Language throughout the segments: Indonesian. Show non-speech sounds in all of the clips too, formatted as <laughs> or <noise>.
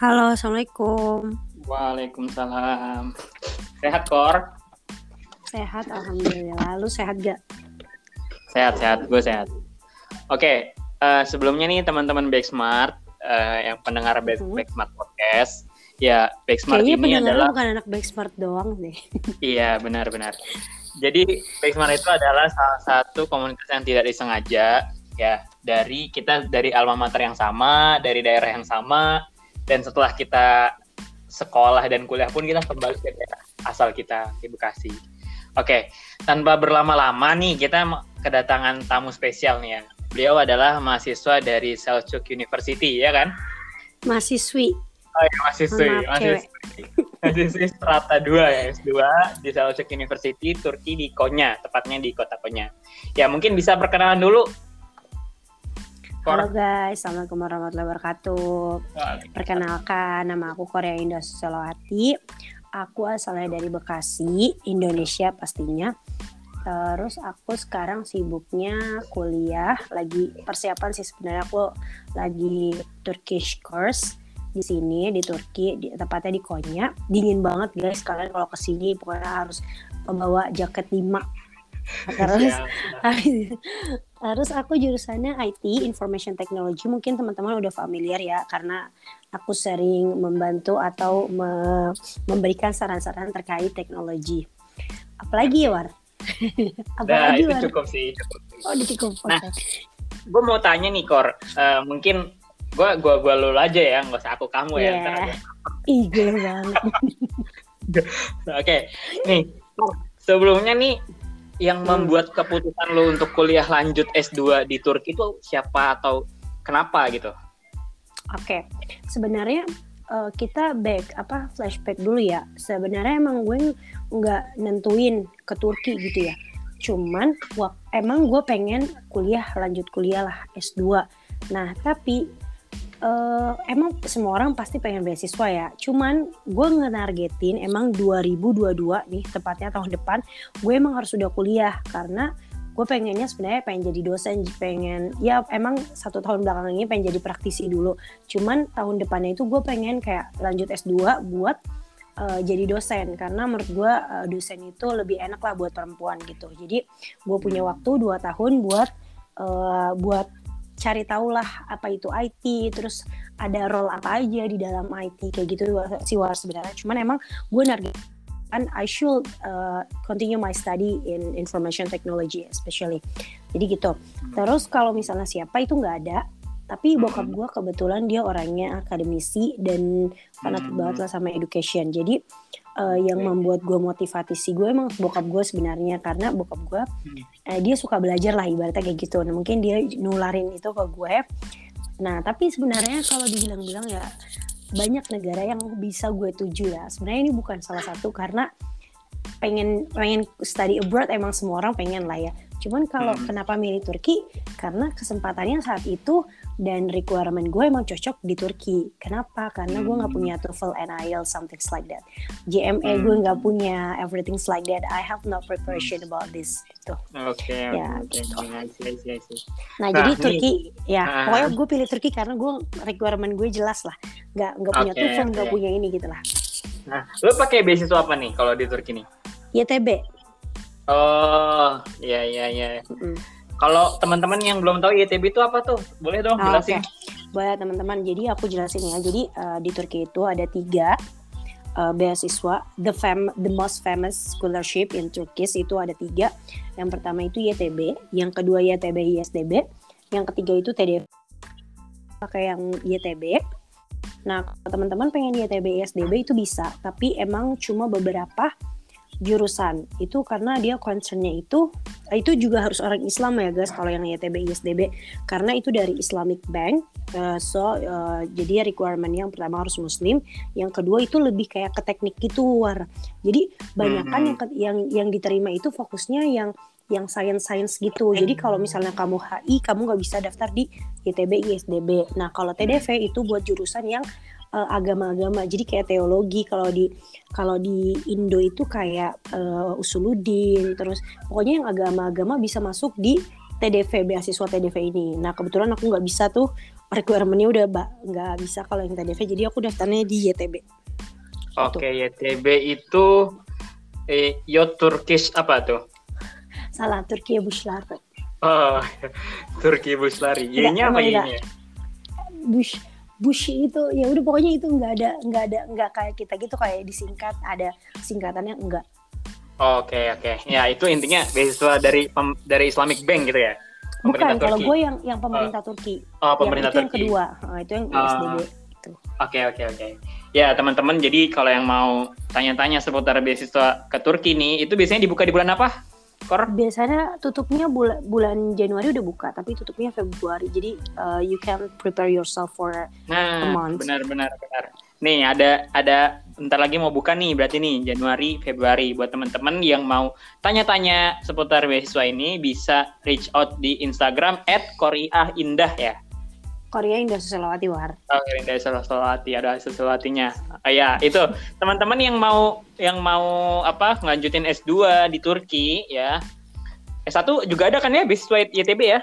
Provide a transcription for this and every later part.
Halo, Assalamualaikum. Waalaikumsalam. Sehat, Kor? Sehat, Alhamdulillah. Lu sehat gak? Sehat, sehat. Gue sehat. Oke, uh, sebelumnya nih teman-teman Backsmart, uh, yang pendengar Back, hmm. Backsmart Podcast, ya Backsmart Kayaknya ini adalah... bukan anak Backsmart doang deh. <laughs> iya, benar-benar. Jadi Backsmart itu adalah salah satu komunitas yang tidak disengaja ya dari kita dari alma mater yang sama, dari daerah yang sama, dan setelah kita sekolah dan kuliah pun kita kembali ke daerah asal kita di Bekasi. Oke, tanpa berlama-lama nih kita kedatangan tamu spesial nih ya. Beliau adalah mahasiswa dari Selçuk University ya kan? Mahasiswi. Oh iya, mahasiswi, mahasiswi. Mahasiswi strata 2 ya, S2 di Selçuk University, Turki di Konya, tepatnya di kota Konya. Ya mungkin bisa perkenalan dulu Halo guys, Assalamualaikum warahmatullahi wabarakatuh. Perkenalkan, nama aku Korea Indah Susolowati. Aku asalnya dari Bekasi, Indonesia pastinya. Terus aku sekarang sibuknya kuliah, lagi persiapan sih sebenarnya aku lagi Turkish course di sini di Turki, di, tepatnya di Konya. Dingin banget guys, kalian kalau ke sini pokoknya harus membawa jaket 5 terus terus aku jurusannya IT Information Technology. Mungkin teman-teman udah familiar ya karena aku sering membantu atau me memberikan saran-saran terkait teknologi. Apalagi ya War? <laughs> Apalagi nah, itu cukup sih cukup oh cukup. Nah gue mau tanya nih Kor. Uh, mungkin gue gua gua lu aja ya nggak usah aku kamu yeah. ya iya. Ih, banget. <laughs> Oke okay. nih sebelumnya nih yang membuat keputusan lo untuk kuliah lanjut S2 di Turki itu siapa atau kenapa gitu? Oke, okay. sebenarnya uh, kita back apa flashback dulu ya. Sebenarnya emang gue nggak nentuin ke Turki gitu ya. Cuman wak, emang gue pengen kuliah lanjut kuliah lah S2. Nah tapi uh, emang semua orang pasti pengen beasiswa ya. Cuman gue ngenargetin emang 2022 nih tepatnya tahun depan gue emang harus sudah kuliah. Karena gue pengennya sebenarnya pengen jadi dosen pengen ya emang satu tahun belakang ini pengen jadi praktisi dulu. Cuman tahun depannya itu gue pengen kayak lanjut S2 buat uh, jadi dosen. Karena menurut gue uh, dosen itu lebih enak lah buat perempuan gitu. Jadi gue punya waktu dua tahun buat uh, buat cari tahu lah apa itu IT terus ada role apa aja di dalam IT kayak gitu sih war sebenarnya. Cuman emang gue narget kan I should uh, continue my study in information technology especially. Jadi gitu. Hmm. terus kalau misalnya siapa itu nggak ada tapi bokap gue kebetulan dia orangnya akademisi dan fanatik banget lah sama education. Jadi uh, yang membuat gue motivasi gue emang bokap gue sebenarnya. Karena bokap gue uh, dia suka belajar lah ibaratnya kayak gitu. Nah mungkin dia nularin itu ke gue nah tapi sebenarnya kalau dibilang-bilang ya banyak negara yang bisa gue tuju ya. Sebenarnya ini bukan salah satu karena pengen pengen study abroad emang semua orang pengen lah ya Cuman kalau hmm. kenapa milih Turki? Karena kesempatannya saat itu dan requirement gue emang cocok di Turki. Kenapa? Karena hmm. gue nggak punya TOEFL and IELTS something like that. JMA hmm. gue nggak punya everything like that. I have no preparation about this. Gitu. Oke. Okay, ya, okay. gitu. Nah, nah jadi Turki, ya uh, pokoknya gue pilih Turki karena gue requirement gue jelas lah. Nggak nggak punya okay, TOEFL, nggak okay. punya ini gitu lah. Nah, lo pakai beasiswa apa nih kalau di Turki nih? YTB. Oh, iya iya iya. Mm. Kalau teman-teman yang belum tahu ITB itu apa tuh? Boleh dong oh, jelasin. Okay. Boleh teman-teman. Jadi aku jelasin ya. Jadi uh, di Turki itu ada tiga uh, beasiswa. The fam the most famous scholarship in Turkey itu ada tiga. Yang pertama itu YTB, yang kedua YTB ISDB, yang ketiga itu TDF. Pakai yang YTB. Nah, teman-teman pengen YTB ISDB itu bisa, tapi emang cuma beberapa jurusan. Itu karena dia concernnya itu itu juga harus orang Islam ya guys kalau yang YTB ISDB. Karena itu dari Islamic Bank uh, so uh, jadi requirement yang pertama harus Muslim yang kedua itu lebih kayak ke teknik gitu war. Jadi banyak kan yang yang yang diterima itu fokusnya yang yang sains-sains gitu. Jadi kalau misalnya kamu HI, kamu nggak bisa daftar di YTB ISDB. Nah kalau TDV itu buat jurusan yang uh, agama-agama. Jadi kayak teologi kalau di kalau di Indo itu kayak uh, usuluddin terus pokoknya yang agama-agama bisa masuk di TDV beasiswa TDV ini. Nah kebetulan aku nggak bisa tuh requirementnya udah nggak bisa kalau yang TDV, jadi aku daftarnya di YTB. Oke, okay, YTB itu eh, Yo Turkish apa tuh? Salah, Turki Buslari. Oh, <laughs> Turki Buslari. Y-nya apa Y-nya? Bush Bush itu ya udah pokoknya itu nggak ada nggak ada nggak kayak kita gitu kayak disingkat ada singkatannya enggak. Oke okay, oke okay. ya itu intinya beasiswa dari pem, dari Islamic Bank gitu ya. Bukan kalau gue yang yang pemerintah oh. Turki. Oh pemerintah yang, itu Turki. yang kedua oh, itu yang ISDB. Uh, itu. Oke oke oke. Ya teman-teman jadi kalau yang mau tanya-tanya seputar beasiswa ke Turki nih itu biasanya dibuka di bulan apa? Kor? Biasanya tutupnya bulan bulan Januari udah buka, tapi tutupnya Februari. Jadi uh, you can prepare yourself for nah, a month. Benar benar benar. Nih ada ada bentar lagi mau buka nih berarti nih Januari Februari buat teman-teman yang mau tanya-tanya seputar beasiswa ini bisa reach out di Instagram @koriahindah ya. Korea Indah Susilawati War. Oh, Indah Susilawati ada Susilawatinya. Ah, ya, itu teman-teman yang mau yang mau apa ngelanjutin S2 di Turki ya. S1 juga ada kan ya beasiswa YTB ya?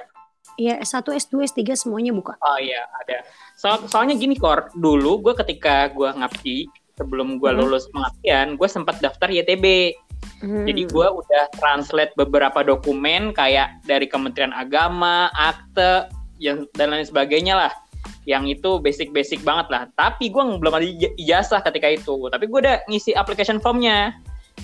Iya, S1, S2, S3 semuanya buka. Oh iya, ada. So, soalnya gini, Kor. Dulu gue ketika gue ngabdi, sebelum gue hmm. lulus pengabdian, gue sempat daftar YTB. Hmm. Jadi gue udah translate beberapa dokumen kayak dari Kementerian Agama, akte, dan lain sebagainya lah yang itu basic-basic banget lah. Tapi gue belum ada ijazah ketika itu. Tapi gue udah ngisi application formnya.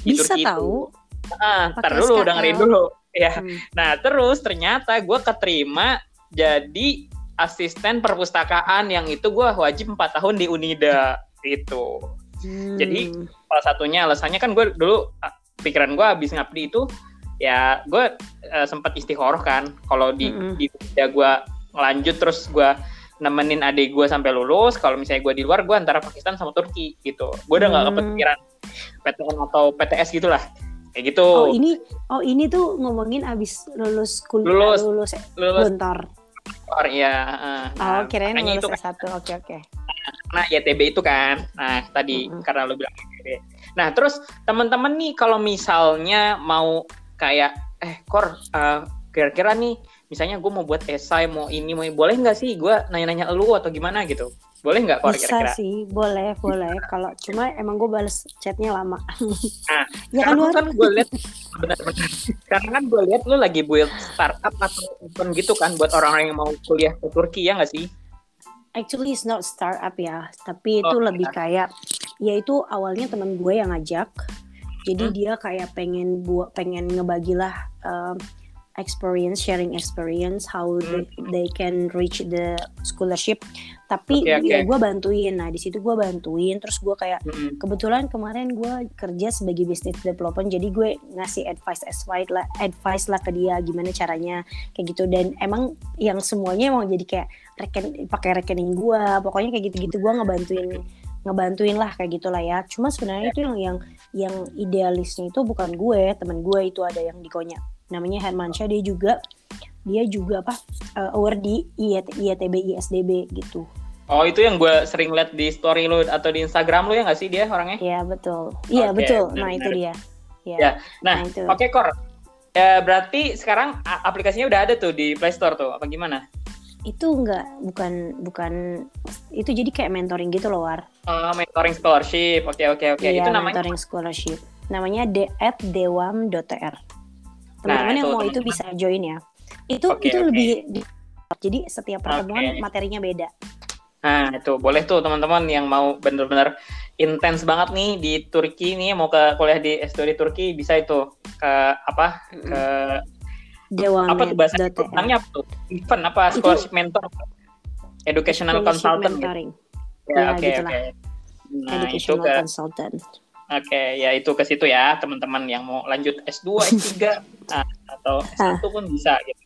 Bisa tahu. Ah, ntar dulu SKL. dengerin dulu. <laughs> Ya. Hmm. Nah terus ternyata gue keterima jadi asisten perpustakaan yang itu gue wajib empat tahun di Unida itu. Hmm. Jadi salah satunya alasannya kan gue dulu ah, pikiran gue habis ngabdi itu ya gue uh, sempat istikharah kan kalau di -hmm. di ya gue lanjut terus gue nemenin adik gue sampai lulus kalau misalnya gue di luar gue antara Pakistan sama Turki gitu gue udah nggak hmm. kepikiran PTN atau PTS gitulah kayak gitu oh ini oh ini tuh ngomongin abis lulus kuliah lulus lulus, lulus gontor Oh iya. Uh, oh kirain lulus itu kan, satu oke oke. Okay. Nah YTB itu kan, nah tadi mm -hmm. karena lu bilang YTB. Nah terus teman-teman nih kalau misalnya mau kayak eh kor uh, kira-kira nih misalnya gue mau buat esai mau ini mau boleh nggak sih gue nanya-nanya lu atau gimana gitu? Boleh nggak bisa kira-kira? sih boleh boleh. Kalau cuma emang gue balas chatnya lama. Nah <laughs> ya kan, kan gue lihat benar-benar <laughs> karena kan gue lihat lu lagi build startup atau open gitu kan buat orang-orang yang mau kuliah ke Turki ya nggak sih? Actually it's not startup ya, tapi itu oh, lebih kayak, ya itu awalnya teman gue yang ngajak, jadi hmm? dia kayak pengen buat pengen ngebagilah um, experience sharing experience how they, hmm. they can reach the scholarship. Tapi okay, okay. ya gue bantuin. Nah di situ gue bantuin. Terus gue kayak mm-hmm. kebetulan kemarin gue kerja sebagai business development jadi gue ngasih advice advice lah advice lah ke dia gimana caranya kayak gitu. Dan emang yang semuanya emang jadi kayak reken pakai rekening gue pokoknya kayak gitu-gitu gue ngebantuin ngebantuin lah kayak gitulah ya. Cuma sebenarnya itu yang yang yang idealisnya itu bukan gue teman gue itu ada yang dikonya namanya Hermansyah dia juga dia juga apa uh, award di IET, IETB ISDB gitu. Oh itu yang gue sering lihat di story lu atau di Instagram lu ya nggak sih dia orangnya? Iya betul, iya okay, betul. Nah itu dia. Ya, ya. nah, nah oke okay, Kor. Ya, berarti sekarang aplikasinya udah ada tuh di Play Store tuh, apa gimana? Itu enggak, bukan bukan itu jadi kayak mentoring gitu loh War. Oh, mentoring scholarship. Oke okay, oke okay, oke. Okay. Iya, itu namanya mentoring scholarship. Namanya de at dewam.tr teman-teman nah, yang mau teman -teman. itu bisa join ya itu okay, itu okay. lebih jadi setiap pertemuan okay. materinya beda nah itu boleh tuh teman-teman yang mau bener-bener intens banget nih di Turki nih mau ke kuliah di S2 di Turki bisa itu ke apa ke Dewan apa tuh bahasa tentangnya apa tuh event apa scholarship itu, mentor educational consultant mentoring. gitu. ya oke ya, oke okay, okay. nah, educational itu ke, consultant Oke, okay, ya itu ke situ ya teman-teman yang mau lanjut S2, S3 nah, atau S1 pun bisa gitu.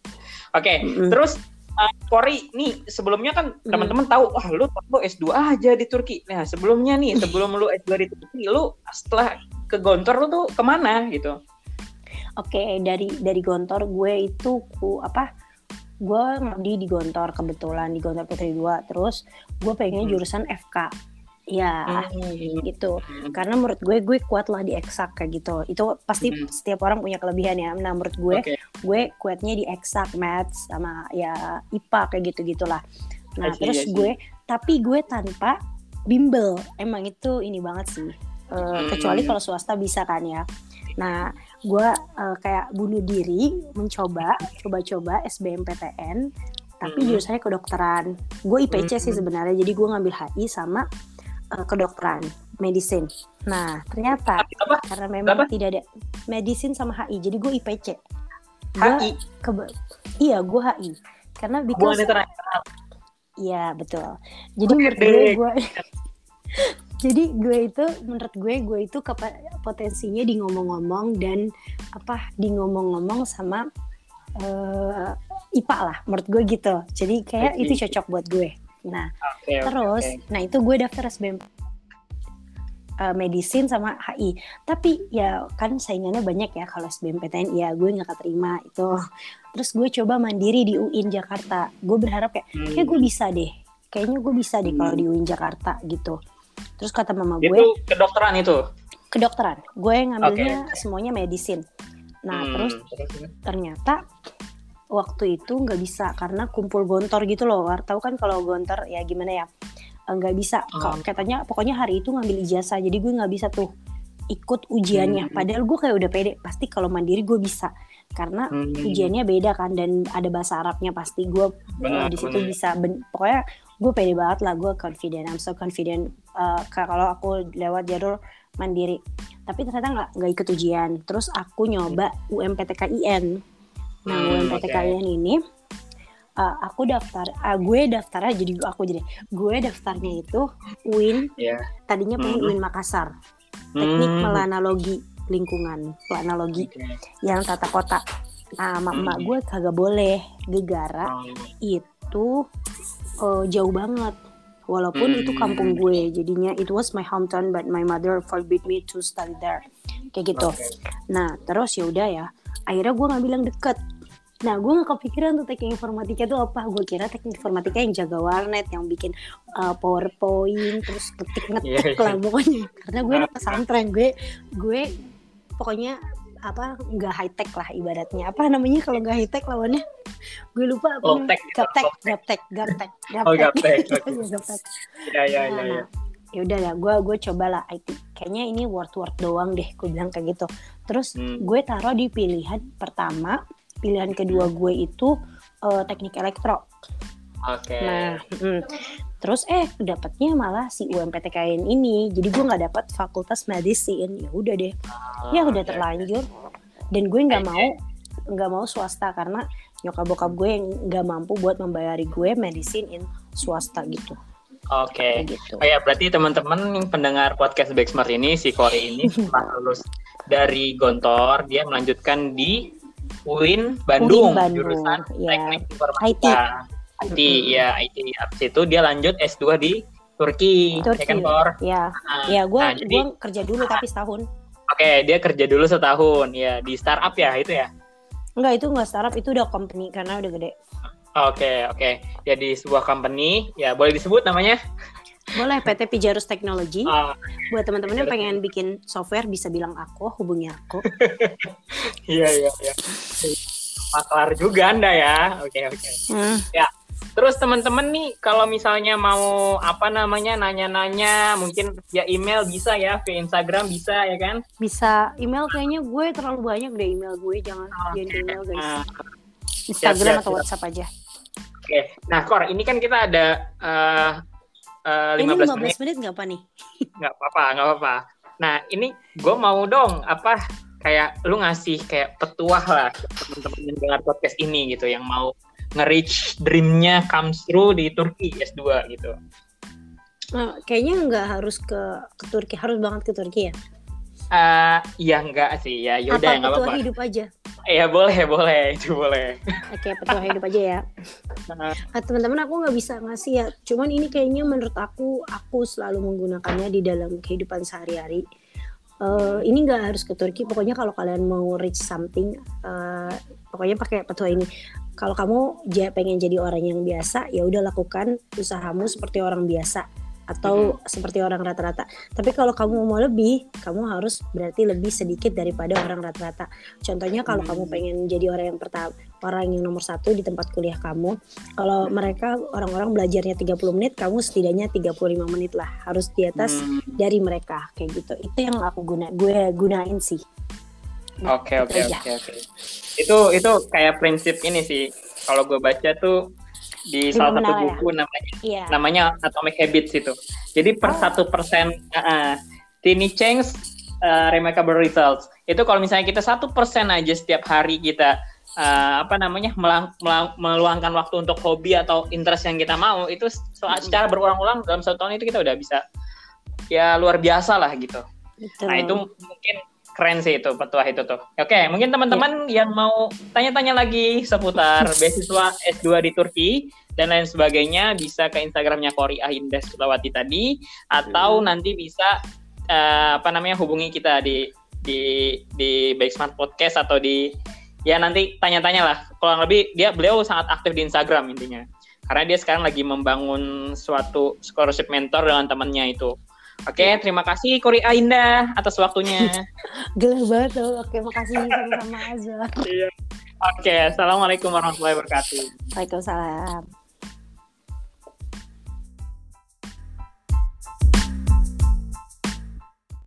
Oke, okay, mm -hmm. terus uh, Kori nih sebelumnya kan mm. teman-teman tahu wah lu lu S2 aja di Turki. Nah, sebelumnya nih sebelum lu S2 di Turki, lu setelah ke Gontor lu tuh ke mana gitu? Oke, okay, dari dari Gontor gue itu ku apa? Gue ngabdi di Gontor kebetulan di Gontor Putri 2. Terus gue pengen hmm. jurusan FK Ya, Hmm. gitu. Hmm. Karena menurut gue gue kuat lah di eksak kayak gitu. Itu pasti Hmm. setiap orang punya kelebihan ya. Nah, menurut gue Oke. gue kuatnya di eksak, maths sama ya IPA kayak gitu-gitulah. Nah, see, terus I see. gue tapi gue tanpa bimbel. Emang itu ini banget sih. Eh, Hmm. kecuali kalau swasta bisa kan ya. Nah, gue eh, kayak bunuh diri mencoba coba-coba SBMPTN tapi Hmm. jurusannya kedokteran. Gue IPC sih Hmm. sebenarnya. Jadi gue ngambil HI sama eh, kedokteran, medicine. Nah, ternyata Apa? karena memang Apa? tidak ada medicine sama HI, jadi gue IPC. HI. iya gue HI. Karena because. Iya betul. Jadi menurut Dek. gue, gue <laughs> jadi gue itu menurut gue gue itu kepa- potensinya di ngomong-ngomong dan apa di ngomong-ngomong sama eh, IPA lah menurut gue gitu. Jadi kayak itu cocok buat gue. Nah oke, terus, oke. nah itu gue daftar SBM eh, medicine sama HI. Tapi ya kan saingannya banyak ya kalau SBMPTN ya gue nggak keterima itu. Terus gue coba mandiri di UIN Jakarta. Gue berharap kayak Hmm. kayak gue bisa deh. Kayaknya gue bisa deh kalau Hmm. di UIN Jakarta gitu. Terus kata mama Itu gue kedokteran itu. kedokteran. Gue ngambilnya semuanya medicine. Nah Hmm, terus ternyata waktu itu nggak bisa karena kumpul gontor gitu loh. Tahu kan kalau gontor ya gimana ya Eh, nggak bisa. Oh. Katanya pokoknya hari itu ngambil ijazah. Jadi gue nggak bisa tuh ikut ujiannya. Hmm. Padahal gue kayak udah pede. Pasti kalau mandiri gue bisa karena Hmm. ujiannya beda kan dan ada bahasa Arabnya pasti gue Benar, di situ benar. bisa ben- pokoknya gue pede banget lah gue confident I'm so confident uh, ka- kalau aku lewat jalur mandiri tapi ternyata nggak nggak ikut ujian terus aku nyoba UMPTKIN nah Hmm, UMPTKIN ini uh, aku daftar ah, gue daftarnya jadi aku jadi gue daftarnya itu UIN Iya. tadinya pengen Hmm. UIN Makassar teknik Hmm. melanalogi lingkungan planologi Oke. yang tata kota nah sama Hmm. emak gue kagak boleh gegara Oh, itu eh, jauh banget walaupun Hmm. itu kampung gue jadinya it was my hometown but my mother forbid me to study there kayak gitu Oke. nah terus ya udah ya akhirnya gue ngambil yang deket nah gue nggak kepikiran tuh teknik informatika itu apa gue kira teknik informatika yang jaga warnet yang bikin uh, powerpoint terus ngetik ngetik Iya, lah pokoknya karena gue anak pesantren gue gue pokoknya apa nggak high tech lah ibaratnya apa namanya kalau nggak high tech lawannya gue lupa apa gitu, gaptek low tech. gaptek gaptek Oh, gaptek. <laughs> Iya, gaptek. Ya, ya, ya, Nah, ya. nah, ya udah lah gue gue coba lah IT kayaknya ini word word doang deh gue bilang kayak gitu terus Hmm. gue taruh di pilihan pertama pilihan kedua gue itu eh, teknik elektro. Oke. nah mm. terus eh dapatnya malah si UMPTKN ini. Jadi gue nggak dapat fakultas medicine ya udah deh. Ya udah Oke. terlanjur. Dan gue nggak mau nggak mau swasta karena nyokap bokap gue yang nggak mampu buat membayari gue medicine in swasta gitu. Oke. kayak gitu. Oh ya, berarti teman-teman pendengar podcast Backsmart ini, si Kori ini <laughs> setelah lulus dari Gontor, dia melanjutkan di UIN Bandung, UIN Bandung, jurusan ya. Teknik Informatika. IT, ya IT. Habis itu dia lanjut S2 di Turki, Turki. ya kan Nah, ya gue nah, jadi- kerja dulu tapi setahun Oke, dia kerja dulu setahun ya di startup ya itu ya. Enggak itu enggak startup itu udah company karena udah gede Oke, oke. Ya di sebuah company, ya boleh disebut namanya? Boleh PT Pijarus Technology Ah, buat teman-teman yang pengen bikin software bisa bilang aku hubungi aku <laughs> iya, iya, iya. Maklar juga Anda ya. Oke, oke. Hmm, Terus teman-teman nih kalau misalnya mau apa namanya nanya-nanya mungkin via email bisa ya, via Instagram bisa ya kan? bisa email kayaknya gue terlalu banyak deh email gue jangan jangan ke email guys Nah, Instagram siap, atau siap. WhatsApp aja Oke. Nah, Kor, ini kan kita ada eh eh, ini 15 15 menit, menit nggak apa nih <laughs> nggak apa-apa, nggak apa-apa. Nah, ini gue mau dong apa kayak lu ngasih kayak petuah lah teman-teman yang dengar podcast ini gitu yang mau nge-reach dream-nya comes true di Turki S2 gitu. Nah, kayaknya nggak harus ke ke Turki harus banget ke Turki ya Eh, ya enggak sih ya, yaudah apa nggak petua apa-apa. hidup aja Ya boleh, boleh, itu boleh. oke petua hidup aja ya <laughs> Nah, teman-teman aku nggak bisa ngasih ya. Cuman ini kayaknya menurut aku aku selalu menggunakannya di dalam kehidupan sehari-hari. Eh, ini nggak harus ke Turki. Pokoknya kalau kalian mau reach something eh, pokoknya pakai petua ini. Kalau kamu pengen jadi orang yang biasa ya udah lakukan usahamu seperti orang biasa atau hmm. seperti orang rata-rata. Tapi kalau kamu mau lebih, kamu harus berarti lebih sedikit daripada orang rata-rata. Contohnya kalau hmm. kamu pengen jadi orang yang pertama, orang yang nomor satu di tempat kuliah kamu, kalau mereka orang-orang belajarnya 30 menit, kamu setidaknya 35 menit lah, harus di atas hmm. dari mereka kayak gitu. Itu yang aku guna, gue gunain sih. Nah, oke oke oke oke. Itu itu kayak prinsip ini sih. Kalau gue baca tuh di salah satu ya? buku ya? namanya yeah. namanya Atomic Habits itu. Jadi per oh. satu persen uh, tiny change uh, remarkable results. Itu kalau misalnya kita satu persen aja setiap hari kita uh, apa namanya melang, melang, meluangkan waktu untuk hobi atau interest yang kita mau itu secara berulang-ulang dalam satu tahun itu kita udah bisa ya luar biasa lah gitu. Betul. Nah itu mungkin keren sih itu petua itu tuh. Oke, mungkin teman-teman yeah. yang mau tanya-tanya lagi seputar <laughs> beasiswa S2 di Turki dan lain sebagainya bisa ke Instagramnya Kori Ahindes Sulawati tadi atau hmm. nanti bisa uh, apa namanya hubungi kita di di di Baik Smart Podcast atau di ya nanti tanya-tanya lah. Kurang lebih dia beliau sangat aktif di Instagram intinya. Karena dia sekarang lagi membangun suatu scholarship mentor dengan temannya itu. Oke, okay, terima kasih Kori Ainda atas waktunya. <laughs> Gila banget tuh. Oke, makasih sama-sama Azza. Iya. Oke, okay, assalamualaikum warahmatullahi wabarakatuh. Waalaikumsalam.